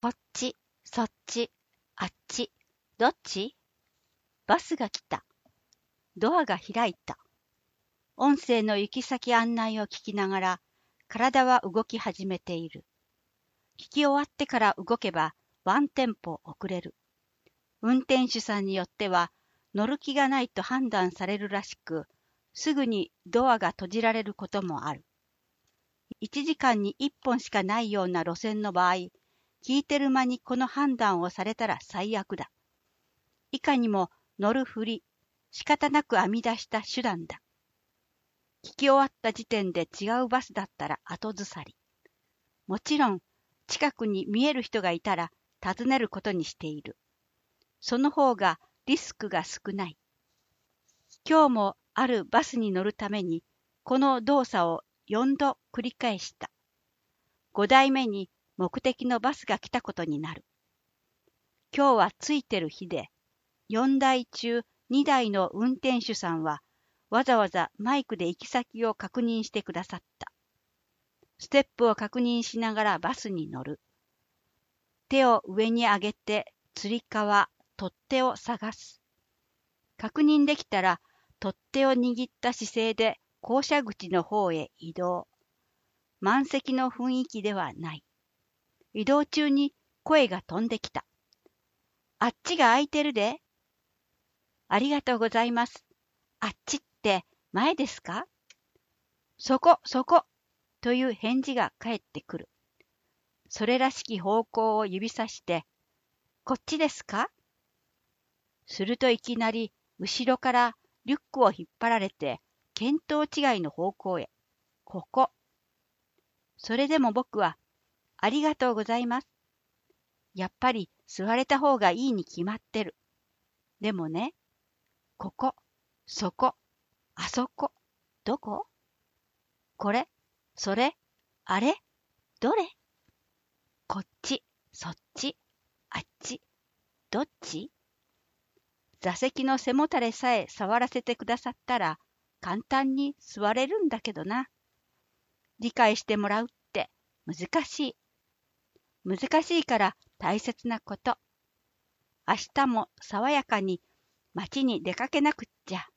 こっち、そっち、あっち、どっち？バスが来た。ドアが開いた。音声の行き先案内を聞きながら、体は動き始めている。聞き終わってから動けば、ワンテンポ遅れる。運転手さんによっては、乗る気がないと判断されるらしく、すぐにドアが閉じられることもある。1時間に1本しかないような路線の場合、聞いてる間にこの判断をされたら最悪だ。いかにも乗るふり、仕方なく編み出した手段だ。聞き終わった時点で違うバスだったら後ずさり。もちろん、近くに見える人がいたら尋ねることにしている。その方がリスクが少ない。今日もあるバスに乗るために、この動作を4度繰り返した。5台目に目的のバスが来たことになる。今日はついてる日で、4台中2台の運転手さんはわざわざマイクで行き先を確認してくださった。ステップを確認しながらバスに乗る。手を上に上げて、つり革、取っ手を探す。確認できたら、取っ手を握った姿勢で降車口の方へ移動。満席の雰囲気ではない。移動中に声が飛んできた。あっちが空いてるで。ありがとうございます。あっちって前ですか？そこ、そこ、という返事が返ってくる。それらしき方向を指さして、こっちですか？するといきなり後ろからリュックを引っ張られて、見当違いの方向へ。ここ。それでも僕は、ありがとうございます。やっぱり座れた方がいいに決まってる。でもね、ここ、そこ、あそこ、どこ？これ、それ、あれ、どれ？こっち、そっち、あっち、どっち？座席の背もたれさえ触らせてくださったら簡単に座れるんだけどな。理解してもらうって難しい。難しいから大切なこと。明日も爽やかに街に出かけなくっちゃ。